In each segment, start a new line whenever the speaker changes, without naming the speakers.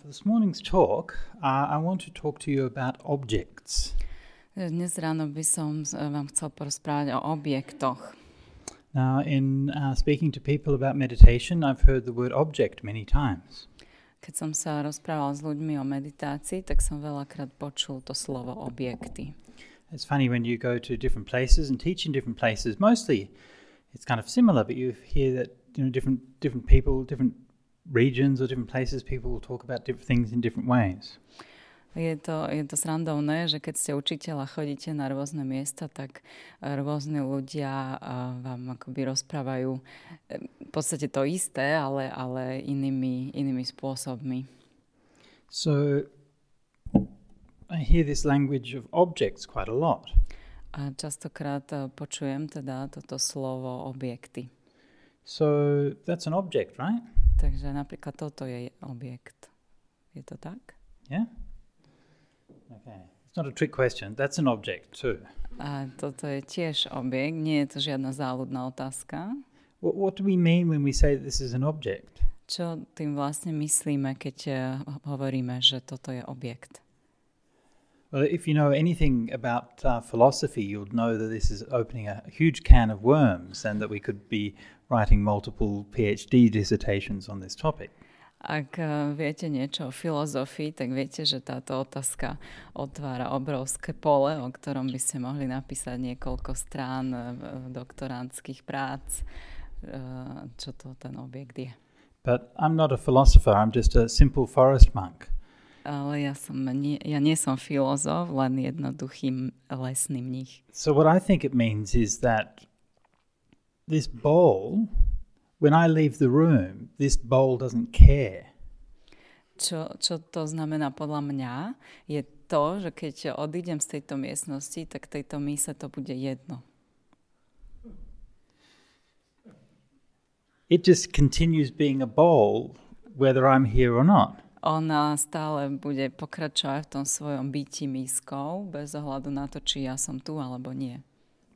for this morning's talk, uh, I want to talk to you about objects.
Dnes ráno by som vám chcel porozprávať o objektoch.
Now, in uh, speaking to people about meditation, I've heard the word object many times.
Keď som sa rozprával s ľuďmi o meditácii, tak som veľakrát počul to slovo objekty.
It's funny when you go to different places and teach in different places. Mostly, it's kind of similar, but you hear that you know different different people, different regions or different places, people will talk about different things in different ways.
Je to, je to srandovné, že keď ste učiteľ a chodíte na rôzne miesta, tak eh, rôzni ľudia eh, vám akoby rozprávajú eh, v podstate to isté, ale, ale inými, inými spôsobmi.
So, I hear this language of objects quite a lot.
A častokrát počujem teda toto slovo objekty.
So that's an object, right?
Takže napríklad toto je objekt. Je to tak?
Yeah. Okay. It's not a trick question. That's an object too.
A toto je tiež objekt, nie je to žiadna záľudná otázka.
What, what do we mean when we say that this is an object?
Čo tým vlastne myslíme, keď eh, hovoríme, že toto je objekt?
Well, if you know anything about uh, philosophy, you'll know that this is opening a huge can of worms and that we could be writing multiple PhD dissertations on this topic.
Ak eh, viete niečo o filozofii, tak viete, že táto otázka otvára obrovské pole, o ktorom by ste mohli napísať niekoľko strán v- doktorandských prác, eh, čo to ten objekt je.
But I'm not a philosopher, I'm just a simple forest monk.
Ale ja, som nie, ja nie som filozof, len jednoduchý lesný mních.
So, what I think it means is that this bowl, when I leave the room, this bowl doesn't care.
Čo, čo to znamená podľa mňa, je to, že keď odídem z tejto miestnosti, tak tejto mise to bude jedno.
It just continues being a bowl whether I'm here or not.
Ona stále bude pokračovať v tom svojom byti miskou, bez ohľadu na to, či ja som tu alebo nie.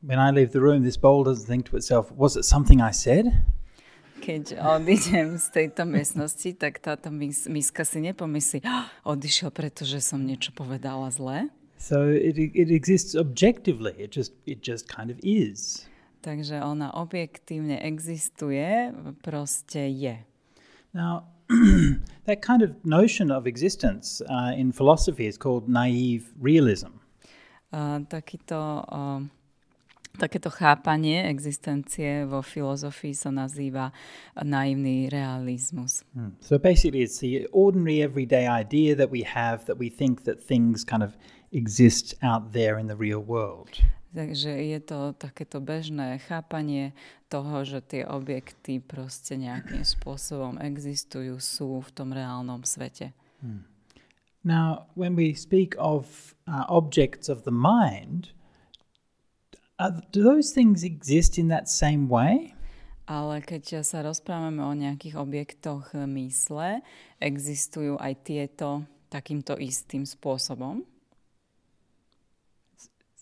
When I leave the room, this bowl doesn't think to itself, was it something I said?
Keď odídem z tejto miestnosti, tak táto mis- miska si nepomyslí, "Ah, odišiel, pretože som niečo povedala zle.
So it, it exists objectively. It just it just kind of is.
Takže ona objektívne existuje, proste je.
Now, that kind of notion of existence uh, in philosophy is called naive realism.
A takýto, o, takéto chápanie existencie vo filozofii sa nazýva naivný realizmus.
Hmm. So basically, it's the ordinary everyday idea that we have that we think that things kind of exist out there in the real world.
Takže je to takéto bežné chápanie toho, že tie objekty proste nejakým spôsobom existujú, sú v tom reálnom svete.
Now, when we speak of uh, objects of the mind, are, do those things exist in that same way?
Ale keď sa rozprávame o nejakých objektoch mysle, existujú aj tieto takýmto istým spôsobom.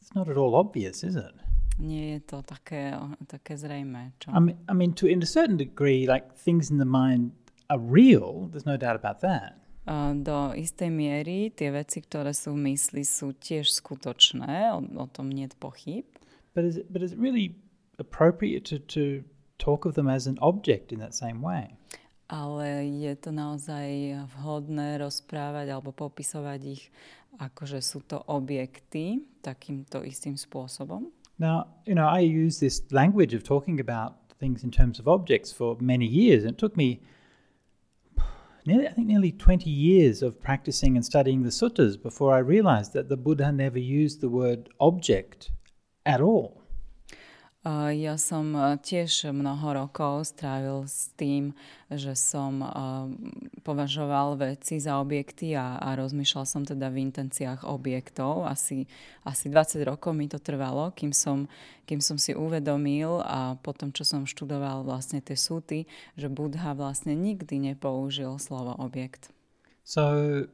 It's not at all obvious, is it?
Nie je to také, také zrejme. Čo?
I mean, I mean, to in a certain degree, like things in the mind are real. There's no doubt about that.
Do istej miery tie veci, ktoré sú v mysli, sú tiež skutočné, o, o tom nie je pochyb.
But is it, but is it really appropriate to, to talk of them as an object in that same way?
Ale je to naozaj vhodné rozprávať alebo popisovať ich ako, že sú to objekty takýmto istým spôsobom.
Now, you know, I use this language of talking about things in terms of objects for many years. It took me nearly, I think, nearly 20 years of practicing and studying the suttas before I realized that the Buddha never used the word object at all.
Ja som eh, tiež mnoho rokov strávil s tým, že som eh, považoval veci za objekty a, a rozmýšľal som teda v intenciách objektov. Asi, asi 20 rokov mi to trvalo, kým som, kým som si uvedomil a potom, čo som študoval vlastne tie súty, že Buddha vlastne nikdy nepoužil slovo objekt.
So,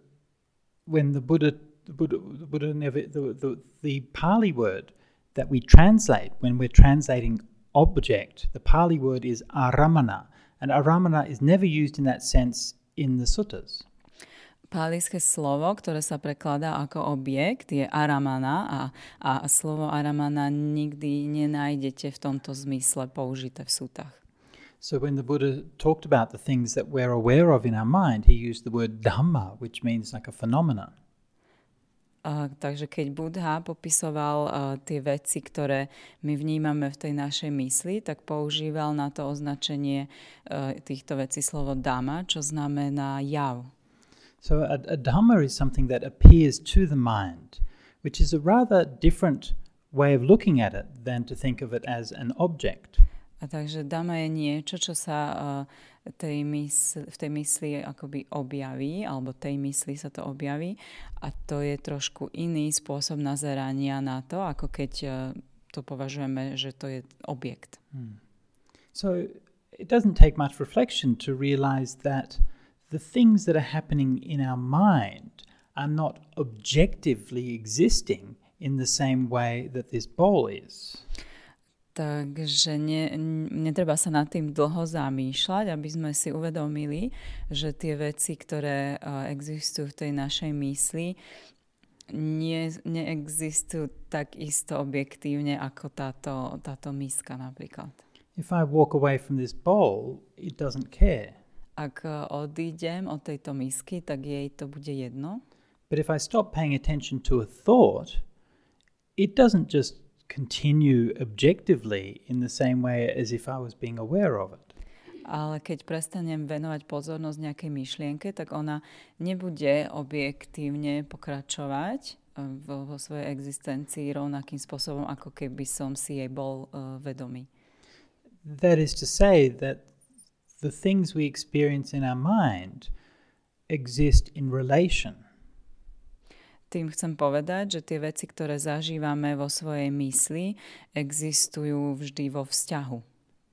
when the Buddha, the Buddha, the Buddha never, the, the, the Pali word that we translate when we're translating object, the Pali word is aramana, and aramana is never used in that sense in the suttas.
Páliské slovo, ktoré sa prekladá ako objekt, je aramana a, a slovo aramana nikdy nenájdete v tomto zmysle použité v sútach.
So when the Buddha talked about the things that we're aware of in our mind, he used the word dhamma, which means like a phenomenon.
Uh, takže keď Buddha popisoval uh, tie veci, ktoré my vnímame v tej našej mysli, tak používal na to označenie uh, týchto vecí slovo dama, čo znamená jav.
So a, a dhamma is something that appears to the mind, which is a rather different way of looking at it than to think of it as an object.
A takže dama je niečo, čo sa uh, tej mysl, v tej mysli akoby objaví, alebo tej mysli sa to objaví a to je trošku iný spôsob nazerania na to, ako keď uh, to považujeme, že to je objekt.
Hmm. So it doesn't take much reflection to realize that the things that are happening in our mind are not objectively existing in the same way that this bowl is.
Takže ne, netreba sa nad tým dlho zamýšľať, aby sme si uvedomili, že tie veci, ktoré uh, existujú v tej našej mysli, nie, neexistujú tak isto objektívne ako táto, táto miska napríklad.
If I walk away from this bowl, it doesn't care.
Ak e, odídem od tejto misky, tak jej to bude jedno.
But if I stop paying attention to a thought, it doesn't just continue objectively in the same way as if I was being aware of it.
Ale keď prestanem venovať pozornosť nejakej myšlienke, tak ona nebude objektívne pokračovať e, vo, vo svojej existencii rovnakým spôsobom, ako keby som si jej bol uh, vedomý.
That is to say that the things we experience in our mind exist in relation.
Tým chcem povedať, že tie veci, ktoré zažívame vo svojej mysli, existujú vždy vo vzťahu.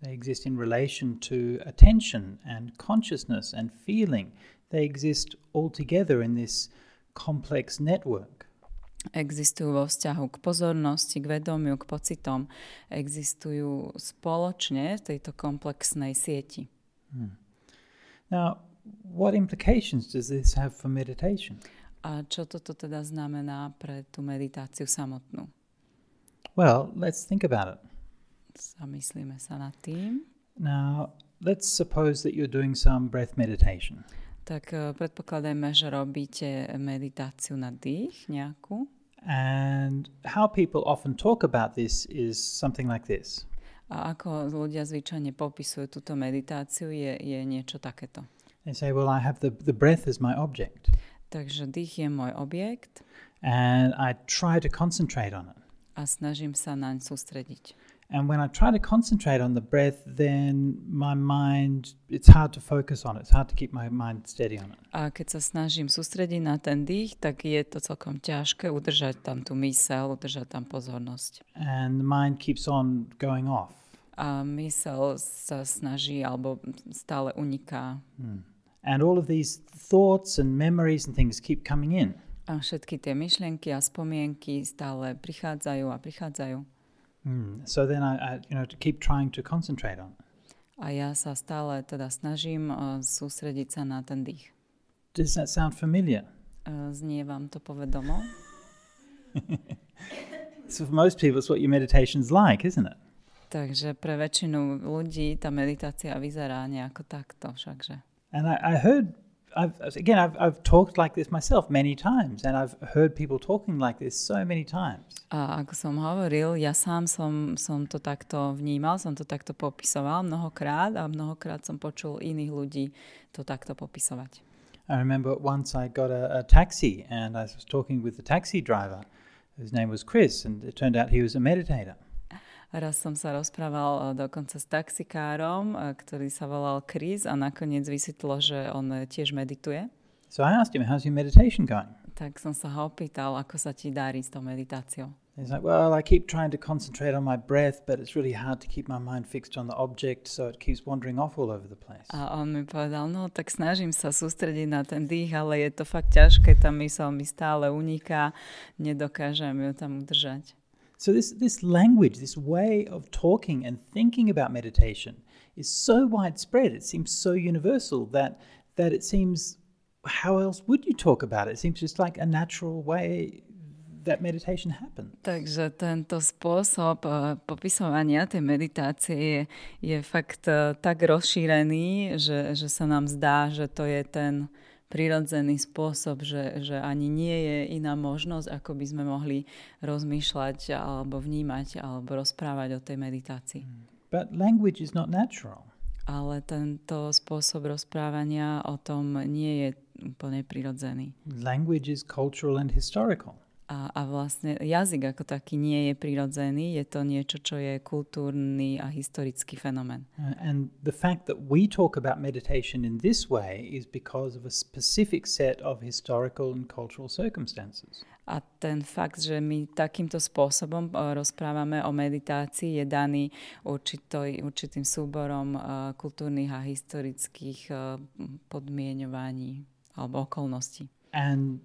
They exist in relation to attention and consciousness and feeling. They exist all together in this complex network.
Existujú vo vzťahu k pozornosti, k vedomiu, k pocitom. Existujú spoločne v tejto komplexnej sieti.
Hmm. Now, what implications does this have for meditation?
A čo toto teda znamená pre tú meditáciu samotnú?
Well, let's think about it.
Zamyslíme sa nad tým.
Now, let's suppose that you're doing some breath meditation.
Tak uh, predpokladajme, že robíte meditáciu na dých nejakú.
And how people often talk about this is something like this.
A ako ľudia zvyčajne popisujú túto meditáciu, je, je niečo takéto.
They say, well, I have the, the breath as my object.
Takže dých je môj objekt.
And I try to concentrate on it.
A snažím sa naň sústrediť.
And when I try to concentrate on the breath, then my mind, it's hard to focus on it. It's hard to keep my mind steady on it.
A keď sa snažím sústrediť na ten dých, tak je to celkom ťažké udržať tam tú mysel, udržať tam pozornosť.
And the mind keeps on going off.
a mysel sa snaží alebo stále uniká.
Hmm. And all of these thoughts and memories and things keep coming in.
A všetky tie myšlienky a spomienky stále prichádzajú a prichádzajú.
Hmm. So then I, I, you know, to keep trying to concentrate on.
A ja sa stále teda snažím uh, sústrediť sa na ten dých.
Does that sound familiar?
Uh, znie vám to povedomo?
so for most people, it's what your meditation's like, isn't it?
Takže pre väčšinu ľudí tá meditácia vyzerá nejako takto všakže.
And I, I heard, I've, again, I've, I've talked like this myself many times and I've heard people talking like this so many times.
A ako som hovoril, ja sám som, som to takto vnímal, som to takto popisoval mnohokrát a mnohokrát som počul iných ľudí to takto popisovať.
I remember once I got a, a taxi and I was talking with the taxi driver. His name was Chris and it turned out he was a meditator.
Raz som sa rozprával e, dokonca s taxikárom, e, ktorý sa volal Chris a nakoniec vysvetlo, že on e, tiež medituje.
So I asked him, how's your meditation going?
Tak som sa ho opýtal, ako sa ti darí s tou meditáciou.
He's like, well, I keep trying to concentrate on my breath, but it's really hard to keep my mind fixed on the object, so it keeps wandering off all over the place.
A on mi povedal, no tak snažím sa sústrediť na ten dých, ale je to fakt ťažké, tá mysel mi stále uniká, nedokážem ju tam udržať.
So this this language, this way of talking and thinking about meditation is so widespread. It seems so universal that that it seems how else would you talk about it? It seems just like a natural way that meditation happens.
Takže tento spôsob uh, popisovania tej meditácie je, je fakt uh, tak rozšírený, že, že sa nám zdá, že to je ten prirodzený spôsob, že, že ani nie je iná možnosť, ako by sme mohli rozmýšľať alebo vnímať alebo rozprávať o tej meditácii.
But language is not natural.
Ale tento spôsob rozprávania o tom nie je úplne prirodzený.
Language is cultural and historical.
A, a vlastne jazyk ako taký nie je prirodzený, je to niečo, čo je kultúrny a historický fenomén.
Uh, and the fact that we talk about meditation in this way is because of a specific set of historical and cultural circumstances.
A ten fakt, že my takýmto spôsobom uh, rozprávame o meditácii, je daný určitoj, určitým súborom uh, kultúrnych a historických podmienovaní alebo okolností.
And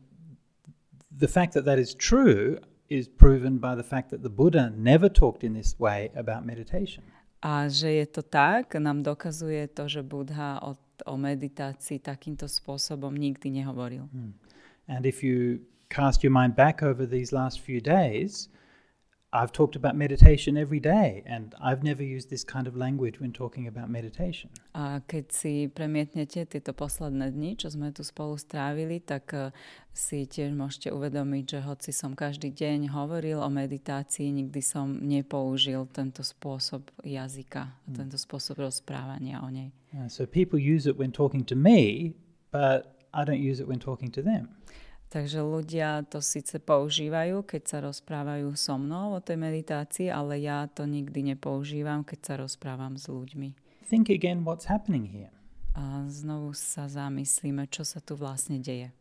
the fact that that is true is proven by the fact that the Buddha never talked in this way about meditation.
A že je to tak, nám dokazuje to, že Buddha o, o meditácii takýmto spôsobom nikdy nehovoril.
Hmm. And if you cast your mind back over these last few days, I've talked about meditation every day, and I've never used this kind of language when talking about meditation.
A keď si premietnete tieto posledné dni, čo sme tu spolu strávili, tak uh, si tiež môžete uvedomiť, že hoci som každý deň hovoril o meditácii, nikdy som nepoužil tento spôsob jazyka, mm. tento spôsob rozprávania o nej.
Uh, so people use it when talking to me, but I don't use it when talking to them.
Takže ľudia to síce používajú, keď sa rozprávajú so mnou o tej meditácii, ale ja to nikdy nepoužívam, keď sa rozprávam s ľuďmi.
Think again what's happening here.
A znovu sa zamyslíme, čo sa tu vlastne deje.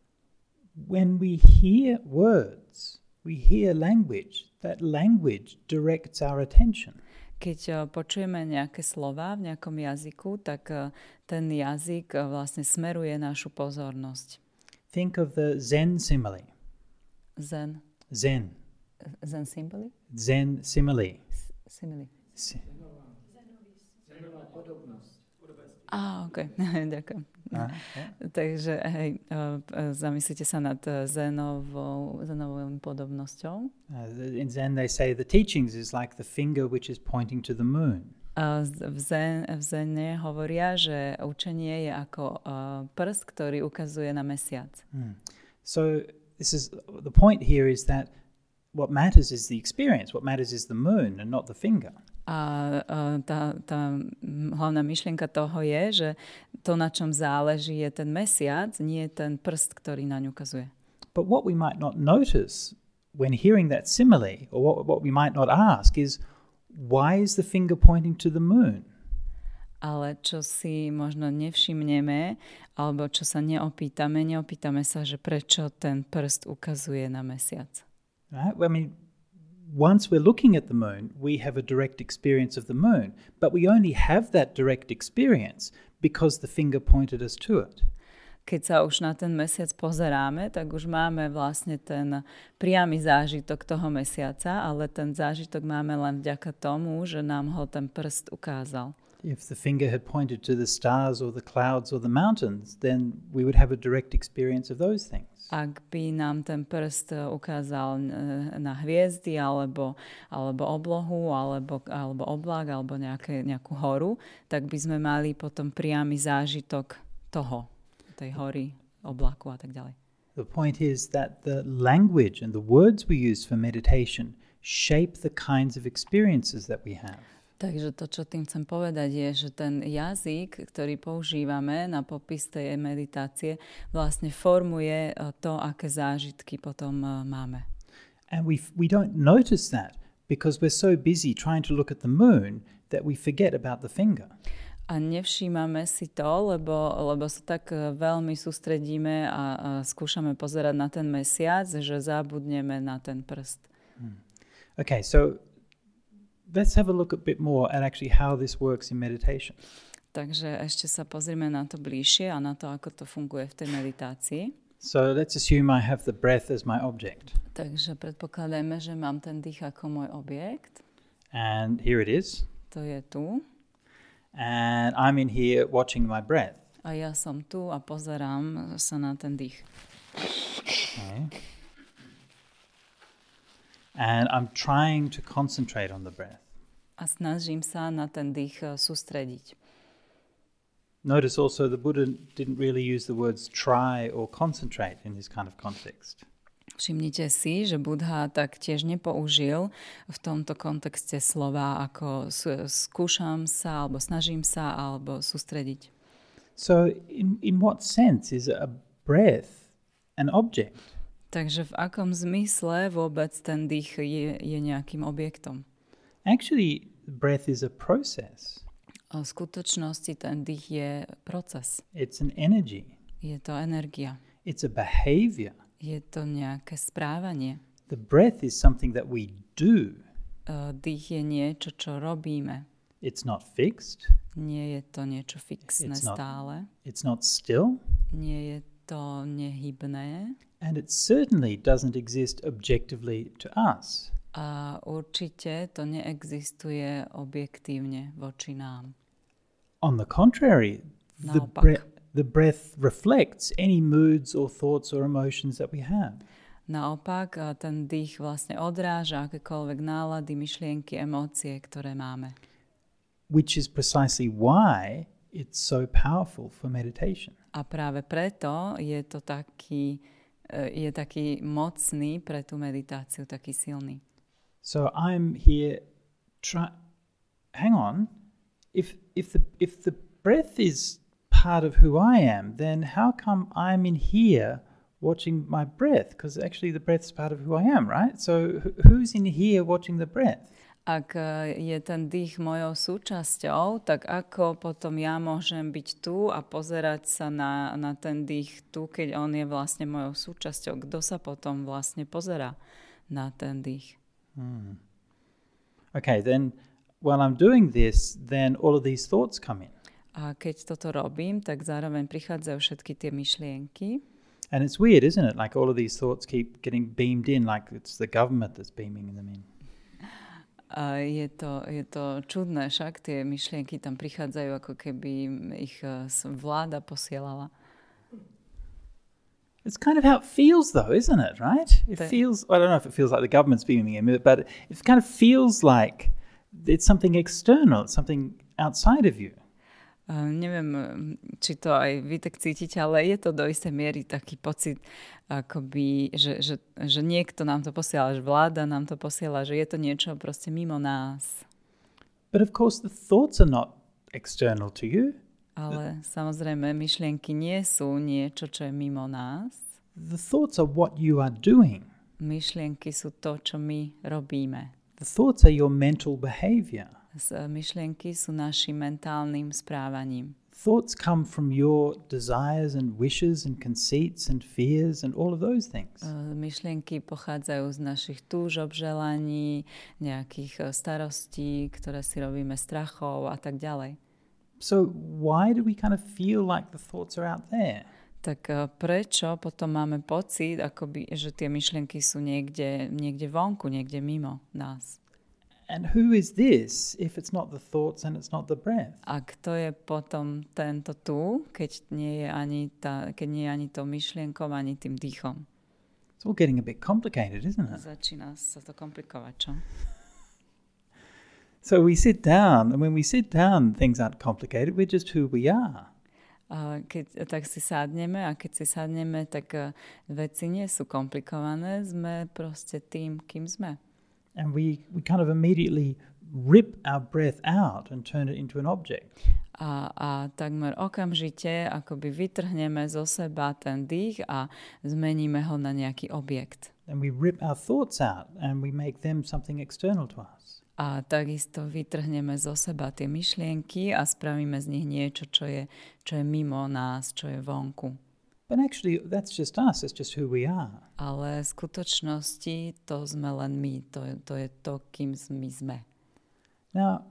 When we hear words, we hear language. That language directs our attention.
Keď uh, počujeme nejaké slova v nejakom jazyku, tak uh, ten jazyk uh, vlastne smeruje našu pozornosť.
Think of the Zen simile.
Zen.
Zen.
Zen simile?
Zen simile.
Simile.
Si-
Á, ok, ďakujem.
uh, yeah.
Takže hej, zamyslite sa nad zenovou, zenovou podobnosťou.
Uh, in Zen, they say the teachings is like the finger which is pointing to the moon.
V, zen, v Zene hovoria, že učenie je ako prst, ktorý ukazuje na mesiac.
Hmm. So this is the point here is that what matters is the experience. What matters is the moon and not the finger.
A tá, tá hlavná myšlienka toho je, že to, na čom záleží, je ten mesiac, nie ten prst, ktorý naň ukazuje.
But what we might not notice when hearing that simile, or what, what we might not ask, is why is the finger pointing to the moon?
Ale čo si možno nevšimneme, alebo čo sa neopýtame, neopýtame sa, že prečo ten prst ukazuje na mesiac.
Right? I mean, once we're looking at the moon, we have a direct experience of the moon, but we only have that direct experience because the finger pointed us to it.
Keď sa už na ten mesiac pozeráme, tak už máme vlastne ten priamy zážitok toho mesiaca, ale ten zážitok máme len vďaka tomu, že nám ho ten prst ukázal.
If the finger had pointed to the stars or the clouds or the mountains, then we would have a direct experience of those things.
Ak by nám ten prst e, ukázal e, na hviezdy, alebo, alebo oblohu, alebo, alebo oblak, alebo nejaké, nejakú horu, tak by sme mali potom priamy zážitok toho, tej hory, oblaku a tak ďalej.
The point is that the language and the words we use for meditation shape the kinds of experiences that we have.
Takže to, čo tým chcem povedať, je, že ten jazyk, ktorý používame na popis tej meditácie, vlastne formuje e, to, aké zážitky potom e, máme.
And we, we don't notice that because we're so busy trying to look at the moon that we forget about the finger.
A nevšímame si to, lebo, lebo sa tak e, veľmi sústredíme a, a skúšame pozerať na ten mesiac, že zabudneme na ten prst.
Okay, so let's have a look a bit more at actually how this works in meditation.
Takže ešte sa pozrieme na to bližšie a na to, ako to funguje v tej meditácii.
So let's assume I have the breath as my object.
Takže predpokladajme, že mám ten dých ako môj objekt.
And here it is.
To je tu.
And I'm in here watching my breath.
A ja som tu a pozerám sa na ten dých.
Okay. And I'm trying to concentrate on the breath.
A snažím sa na ten dých eh, sústrediť.
Notice also the Buddha didn't really use the words try or concentrate in this kind of context.
Všimnite si, že Budha tak tiež nepoužil v tomto kontexte slova ako skúšam sa, alebo snažím sa, alebo sústrediť.
So in, in what sense is a breath an object?
Takže v akom zmysle vôbec ten dých je, je nejakým objektom?
Actually, breath is a process.
V skutočnosti ten dých je proces.
It's an energy.
Je to energia.
It's a behavior.
Je to nejaké správanie.
The breath is something that we do.
Uh, dých je niečo, čo robíme.
It's not fixed.
Nie je to niečo fixné
It's not-
stále.
It's not still.
Nie je to nehybné.
And it certainly doesn't exist objectively to us.
A určite to neexistuje objektívne voči nám.
On the contrary, the, bre- the breath reflects any moods or thoughts or emotions that we have.
Naopak, ten dých vlastne odráža akékoľvek nálady, myšlienky, emócie, ktoré máme.
which is precisely why it's so powerful for meditation.
A práve preto je to taký, e, je taký mocný pre tú meditáciu, taký silný.
So I'm here try hang on. If if the if the breath is part of who I am, then how come I'm in here watching my breath? Because actually the breath's part of who I am, right? So who's in here watching the breath?
Ak je ten dých mojou súčasťou, tak ako potom ja môžem byť tu a pozerať sa na, na ten dých tu, keď on je vlastne mojou súčasťou? Kto sa potom vlastne pozera na ten dých? Hmm.
Okay, then while I'm doing this, then all of these thoughts come in.
A keď toto robím, tak zároveň prichádzajú všetky tie myšlienky.
And it's weird, isn't it? Like all of these thoughts keep getting beamed in, like it's the government that's beaming them in.
A je to, je to čudné, však tie myšlienky tam prichádzajú, ako keby ich vláda posielala.
It's kind of how it feels, though, isn't it? Right? It feels. I don't know if it feels like the government's beaming in, but it kind of feels like it's something external, it's something outside of you.
Uh, neviem, či to aj vy tak cítite, ale je to do istej miery taký pocit, akoby, že, že, že niekto nám to posiela, že vláda nám to posiela, že je to niečo proste mimo nás.
But of course, the thoughts are not external to you.
Ale samozrejme, myšlienky nie sú niečo, čo je mimo nás.
The thoughts are what you are doing.
Myšlienky sú to, čo my robíme.
The thoughts are your mental behavior.
S- Myšlienky sú našim mentálnym správaním.
Thoughts come from your desires and wishes and conceits and fears and all of those things.
E, Myšlienky pochádzajú z našich túžob, želaní, nejakých e, starostí, ktoré si robíme, strachov a tak ďalej.
So, why do we kind of feel like the thoughts are out there?
Tak prečo potom máme pocit, akoby, že tie myšlienky sú niekde, niekde vonku, niekde mimo nás?
And who is this if it's not the thoughts and it's not the breath?
A kto je potom tento tu, keď nie je ani, tá, keď nie je ani tou myšlienkou, ani tým dýchom?
It's all getting a bit complicated, isn't it?
Začína sa to komplikovať, čo?
So we sit down, and when we sit down, things aren't complicated. We're just who we are.
A keď tak si sadneme a keď si sadneme, tak eh, veci nie sú komplikované, sme proste tým, kým sme.
And we, we kind of immediately rip our breath out and turn it into an object.
A, a takmer okamžite akoby vytrhneme zo seba ten dých a zmeníme ho na nejaký objekt.
And we rip our thoughts out and we make them something external to us.
A takisto vytrhneme zo seba tie myšlienky a spravíme z nich niečo, čo je, čo je mimo nás, čo je vonku.
But actually, that's just us, it's just who we are.
Ale v skutočnosti to sme len my, to, je- to je to, kým my sme.
Now,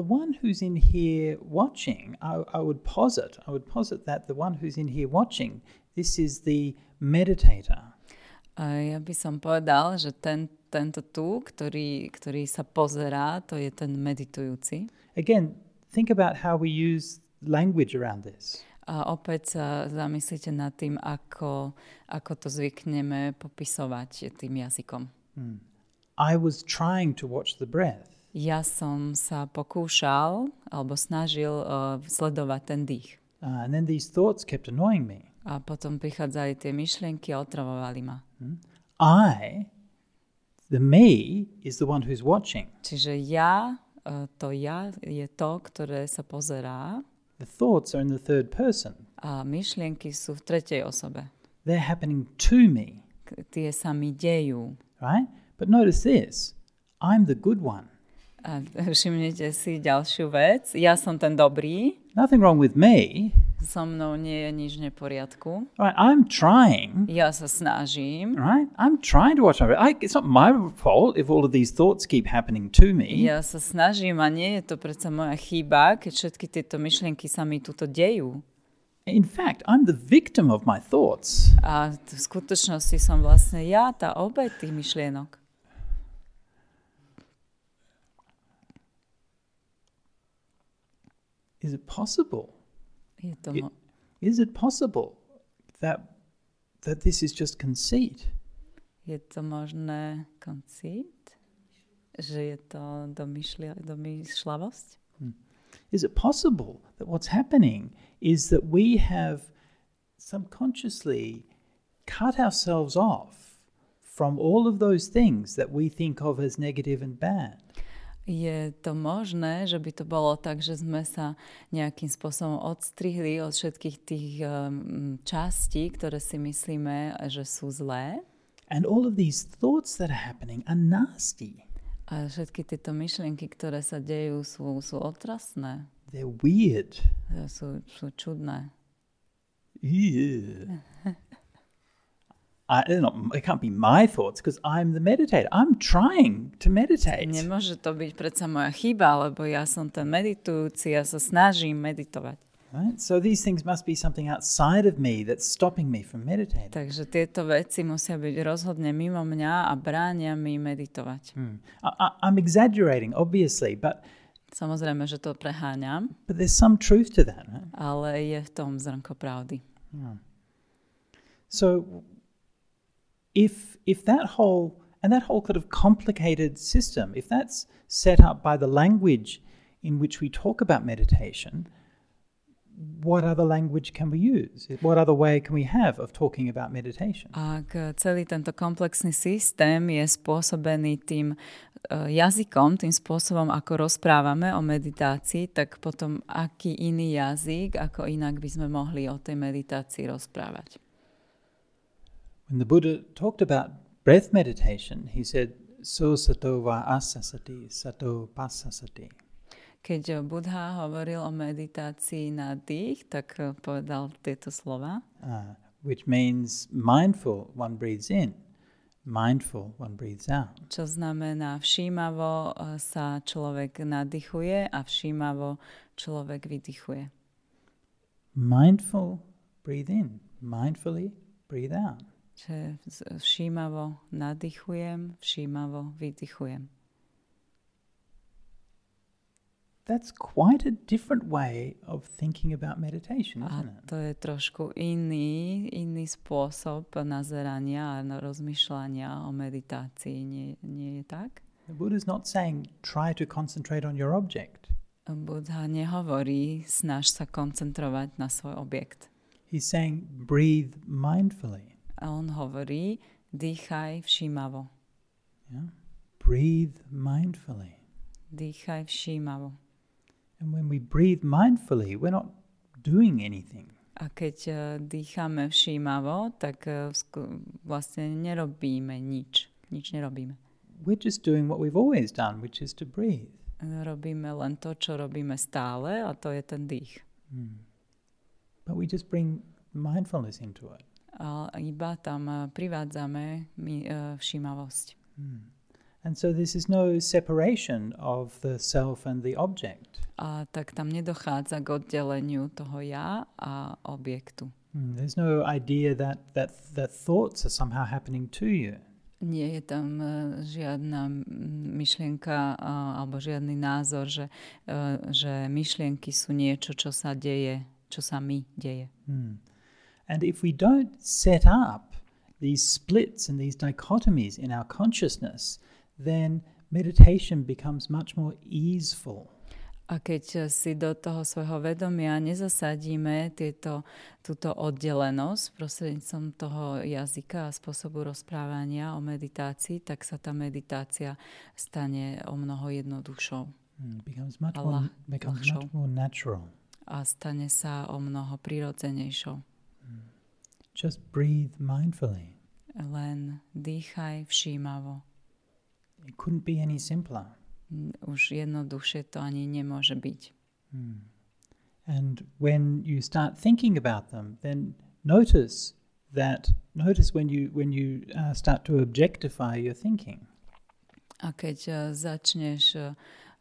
the one who's in here watching, I, I would posit, I would posit that the one who's in here watching, this is the meditator.
A ja by som povedal, že ten, tento tu, ktorý, ktorý sa pozerá, to je ten meditujúci.
Again, think about how we use language around this.
A opäť sa zamyslite nad tým, ako, ako to zvykneme popisovať tým jazykom.
Hmm. I was trying to watch the breath.
Ja som sa pokúšal alebo snažil uh, sledovať ten dých.
Uh, and then these thoughts kept annoying me.
A potom prichádzali tie myšlienky a otravovali ma.
Hmm. I, the me, is the one who's watching.
Čiže ja, uh, to ja je to, ktoré sa pozerá
The thoughts are in the third person.
a myšlienky sú v tretej osobe.
They're happening to me,
K- Tie sa mi dejú.
right? But notice this I'm the good one.
A všimnite si ďalšiu vec. Ja som ten dobrý,
Nothing wrong with me.
So mnou nie je nič neporiadku.
Right? I'm trying,
Ja sa snažím.
right? I'm trying to watch my. I, it's not my fault if all of these thoughts keep happening to me.
Ja sa snažím a nie je to predsa moja chyba, keď všetky tieto myšlienky sa mi tuto dejú.
In fact, I'm the victim of my thoughts.
A v skutočnosti som vlastne ja, tá obeď tých myšlienok.
Is it possible? It- Is it possible that that this is just conceit?
Je to možné koncít? Že je to domyšlia, domyšľavosť? Hmm.
Is it possible that what's happening is that we have subconsciously cut ourselves off from all of those things that we think of as negative and bad?
Je to možné, že by to bolo tak, že sme sa nejakým spôsobom odstrihli od všetkých tých um, častí, ktoré si myslíme, že sú zlé.
And all of these thoughts that are happening are nasty.
A všetky tieto myšlienky, ktoré sa dejú, sú, sú otrasné,
They're weird.
sú, sú čudné.
Ew. I, not, it can't be my thoughts because I'm the meditator. I'm trying to meditate.
Nemôže to byť predsa moja chyba, lebo ja som ten meditujúci, ja sa snažím meditovať.
Right? So these things must be something outside of me that's stopping me from meditating.
Takže tieto veci musia byť rozhodne mimo mňa a bránia mi meditovať.
Hmm. I, I'm exaggerating, obviously, but
Samozrejme, že to preháňam,
but there's some truth to that. Right?
ale je v tom zrnko pravdy.
So if if that whole and that whole kind of complicated system, if that's set up by the language in which we talk about meditation, what other language can we use? What other way can we have of talking about meditation?
Ak celý tento komplexný systém je spôsobený tým uh, jazykom, tým spôsobom, ako rozprávame o meditácii, tak potom aký iný jazyk, ako inak by sme mohli o tej meditácii rozprávať.
When the Buddha talked about breath meditation, he said, So sato va asasati, sato pasasati.
Keď Buddha hovoril o meditácii na dých, tak povedal tieto slova,
Uh, which means mindful, one breathes in, mindful, one breathes out.
čo znamená všímavo eh, sa človek nadýchuje a všímavo človek vydychuje.
Mindful, breathe in, mindfully, breathe out.
Z- všímavo nadýchujem, všímavo vydychujem.
That's quite a different way of thinking about meditation,
A
isn't it?
to je trošku iný, iný spôsob nazerania a na- rozmýšľania o meditácii. Nie, nie je tak?
The Buddha's not saying try to concentrate on your object.
Buddha nehovorí, snaž sa koncentrovať na svoj objekt.
He's saying breathe mindfully.
A on hovorí, dýchaj všímavo.
Yeah? Breathe mindfully.
Dýchaj všímavo.
And when we breathe mindfully, we're not doing anything.
A keď eh, dýchame všímavo, tak sku- vlastne nerobíme nič. Nič nerobíme.
We're just doing what we've always done, which is to breathe.
Robíme len to, čo robíme stále a to je ten dých.
But we just bring mindfulness into it.
Iba tam eh, privádzame eh, všímavosť.
And so this is no separation of the self and the object.
A tak tam nedochádza k oddeleniu toho ja a objektu.
Hmm, There's no idea that, that, that thoughts are somehow happening to you.
Nie je tam eh, žiadna myšlienka eh, alebo žiadny názor, že, eh, že myšlienky sú niečo, čo sa deje, čo čo sa mi deje.
Hmm. And if we don't set up these splits and these dichotomies in our consciousness, then meditation becomes much more easeful.
A keď si do toho svojho vedomia nezasadíme tieto, túto oddelenosť prostredníctvom toho jazyka a spôsobu rozprávania o meditácii, tak sa tá meditácia stane o mnoho jednoduchšou.
Mm, becomes much, more, becomes much more natural.
A stane sa o mnoho prirodzenejšou.
Mm. Just breathe mindfully.
Len dýchaj všímavo.
It couldn't be any simpler.
Už jednoduchšie to ani nemôže byť.
Hmm. And when you start thinking about them, then notice that notice when you when you uh, start to objectify your thinking.
A keď uh, začneš uh,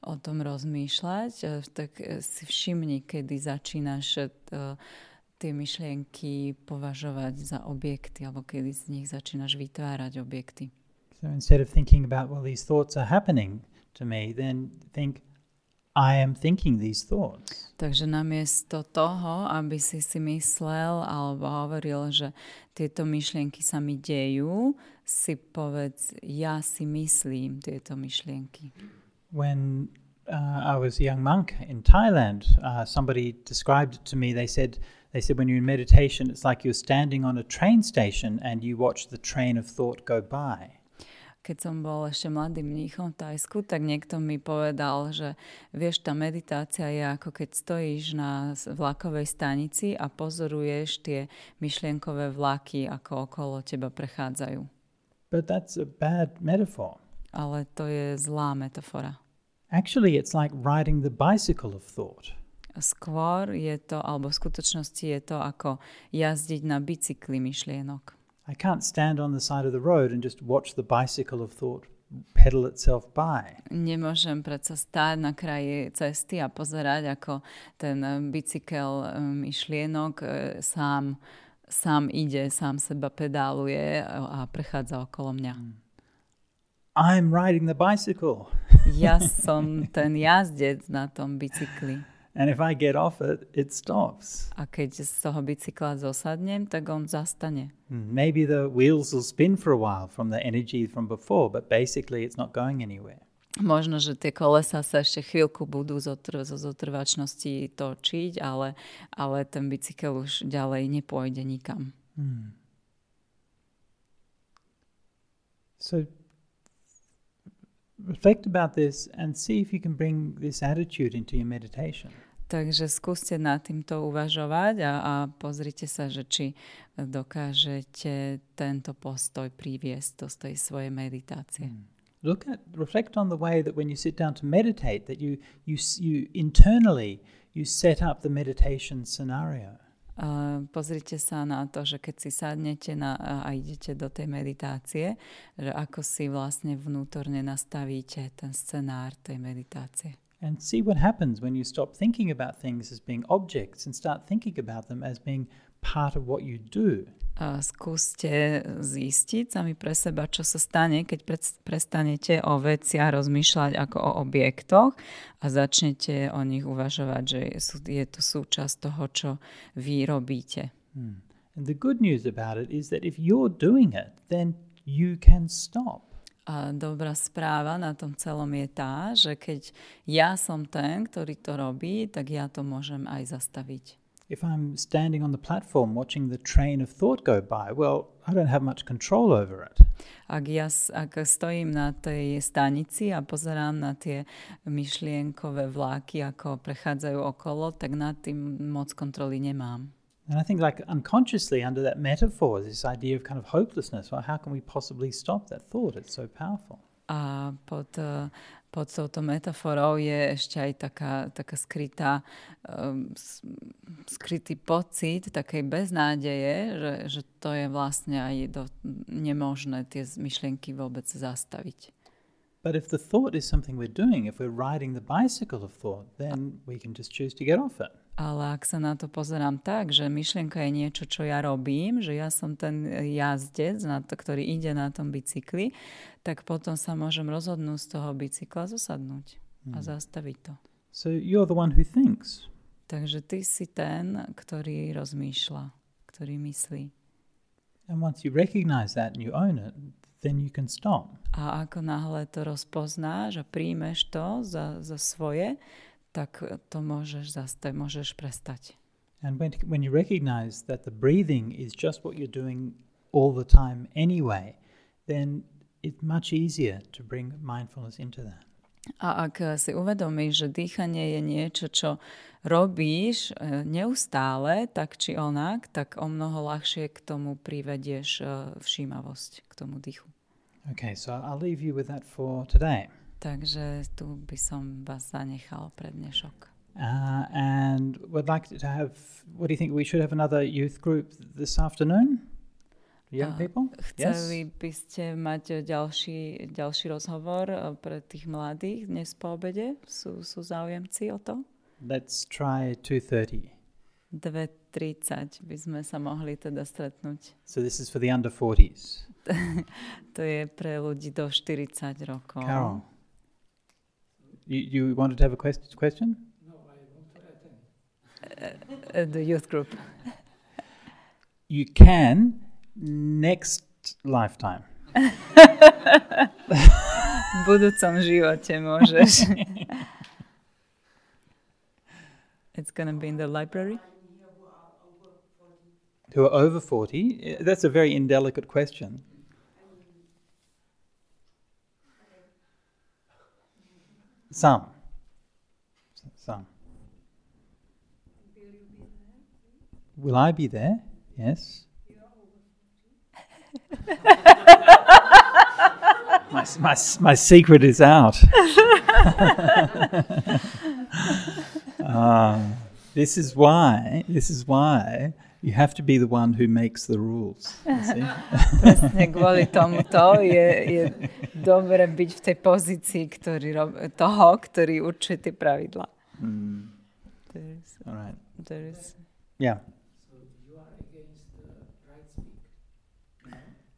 o tom rozmýšľať, uh, tak uh, si všimni, kedy začínaš uh, tie myšlienky považovať za objekty, alebo kedy z nich začínaš vytvárať objekty.
So instead of thinking about, well, these thoughts are happening, to me, then think, I am thinking these thoughts.
Takže namiesto toho, aby si si myslel alebo hovoril, že tieto myšlienky sa mi dejú, si povedz, ja si myslím tieto myšlienky.
When uh, I was a young monk in Thailand, uh, somebody described it to me. They said, they said when you're in meditation, it's like you're standing on a train station and you watch the train of thought go by
keď som bol ešte mladým mníchom v Tajsku, tak niekto mi povedal, že vieš, tá meditácia je ako keď stojíš na vlakovej stanici a pozoruješ tie myšlienkové vlaky, ako okolo teba prechádzajú.
But that's a bad metaphor.
Ale to je zlá metafora.
Actually, it's like riding the bicycle of thought.
Skôr je to, alebo v skutočnosti je to ako jazdiť na bicykli myšlienok.
I can't stand on the side of the road and just watch the bicycle of thought pedal itself by.
Nemôžem predsa stáť na kraji cesty a pozerať, ako ten eh, bicykel eh, myšlienok eh, sám, sám ide, sám seba pedáluje a prechádza okolo mňa. Hmm.
I'm riding the bicycle.
ja som ten jazdec na tom bicykli.
And if I get off it, it stops.
A keď z toho bicykla zosadnem, tak on zastane.
Hmm, maybe the wheels will spin for a while from the energy from before, but basically it's not going anywhere.
Možno, že tie kolesa sa ešte chvíľku budú zo, trv- zo zotrvačnosti točiť, ale, ale ten bicykel už ďalej nepôjde nikam. Hmm.
So reflect about this and see if you can bring this attitude into your meditation.
Takže skúste nad týmto uvažovať a, a pozrite sa, že či dokážete tento postoj priviesť do tej svojej meditácie. Mm.
Look at, reflect on the way that when you sit down to meditate, that you, you, you internally, you set up the meditation scenario.
Uh, pozrite sa na to, že keď si sadnete na, a idete do tej meditácie, že ako si vlastne vnútorne nastavíte ten scenár tej meditácie.
And see what happens when you stop thinking about things as being objects and start thinking about them as being part of what you do.
A skúste zistiť sami pre seba, čo sa stane, keď prestanete o veciach rozmýšľať ako o objektoch a začnete o nich uvažovať, že je to súčasť toho, čo vy robíte.
Hmm. And the good news about it is that if you're doing it, then you can stop.
Dobrá správa na tom celom je tá, že keď ja som ten, ktorý to robí, tak ja to môžem aj zastaviť.
If I'm standing on the platform watching the train of thought go by, well, I don't have much control over it.
Ak ja ak stojím na tej stanici a pozerám na tie myšlienkové vláky, ako prechádzajú okolo, tak nad tým moc kontroly nemám.
And I think, like unconsciously, under that metaphor, this idea of kind of hopelessness. Well, how can we possibly stop that thought? It's so powerful.
A pod, pod touto metaforou je ešte aj taká, taká skrytá, um, skrytý pocit takej beznádeje, že, že to je vlastne aj do, nemožné tie myšlienky vôbec zastaviť.
But if the thought is something we're doing, if we're riding the bicycle of thought, then we can just choose to get off it.
Ale ak sa na to pozerám tak, že myšlienka je niečo, čo ja robím, že ja som ten jazdec, ktorý ide na tom bicykli, tak potom sa môžem rozhodnúť z toho bicykla zosadnúť hmm. a zastaviť to.
So you're the one who thinks.
Takže ty si ten, ktorý rozmýšľa, ktorý myslí.
And once you recognize that and you own it, then you can stop.
A ako náhle to rozpoznáš a príjmeš to za, za svoje, tak to môžeš zastaviť, môžeš prestať.
And when, when you recognize that the breathing is just what you're doing all the time anyway, then it's much easier to bring mindfulness into that.
A ak si uvedomíš, že dýchanie je niečo, čo robíš e, neustále, tak či onak, tak o mnoho ľahšie k tomu privedieš e, všímavosť, k tomu dýchu.
Okay, so I'll leave you with that for today.
Takže tu by som vás zanechal pre dnešok.
Uh, and would like to have, what do you think, we should have another youth group this afternoon? Young
A
people?
Chceli by ste mať ďalší, ďalší rozhovor e, pre tých mladých dnes po obede? Sú, sú záujemci o to?
Let's try 2.30.
2.30 by sme sa mohli teda stretnúť.
So this is for the under 40s.
To je pre ľudí do 40 rokov.
Carol, you, you wanted to have a quest- question?
Uh, The youth group.
You can next lifetime.
V budúcom živote môžeš. It's gonna be in the library?
Who are over 40? Eh, That's a very indelicate question. Some. Some. Will I be there? Yes. my, my, my secret is out. Ah, this is why. This is why you have to be the one who makes the rules. you see?
Presne kvôli tomuto je, je dobre byť v tej pozícii ktorý rob, toho, ktorý určuje tie pravidla.
Mm,
There is,
all right.
there is,
Yeah.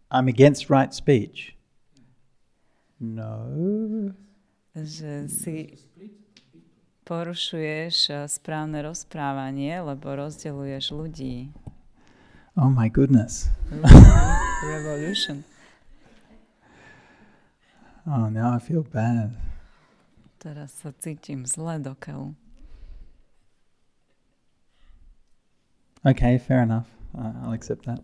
I'm against right speech. No.
že si porušuješ eh, správne rozprávanie, lebo rozdeľuješ ľudí.
Oh my goodness.
Revolution.
Oh, now I feel bad.
Teraz sa cítim zle do keľu.
Okay, fair enough. I'll accept that.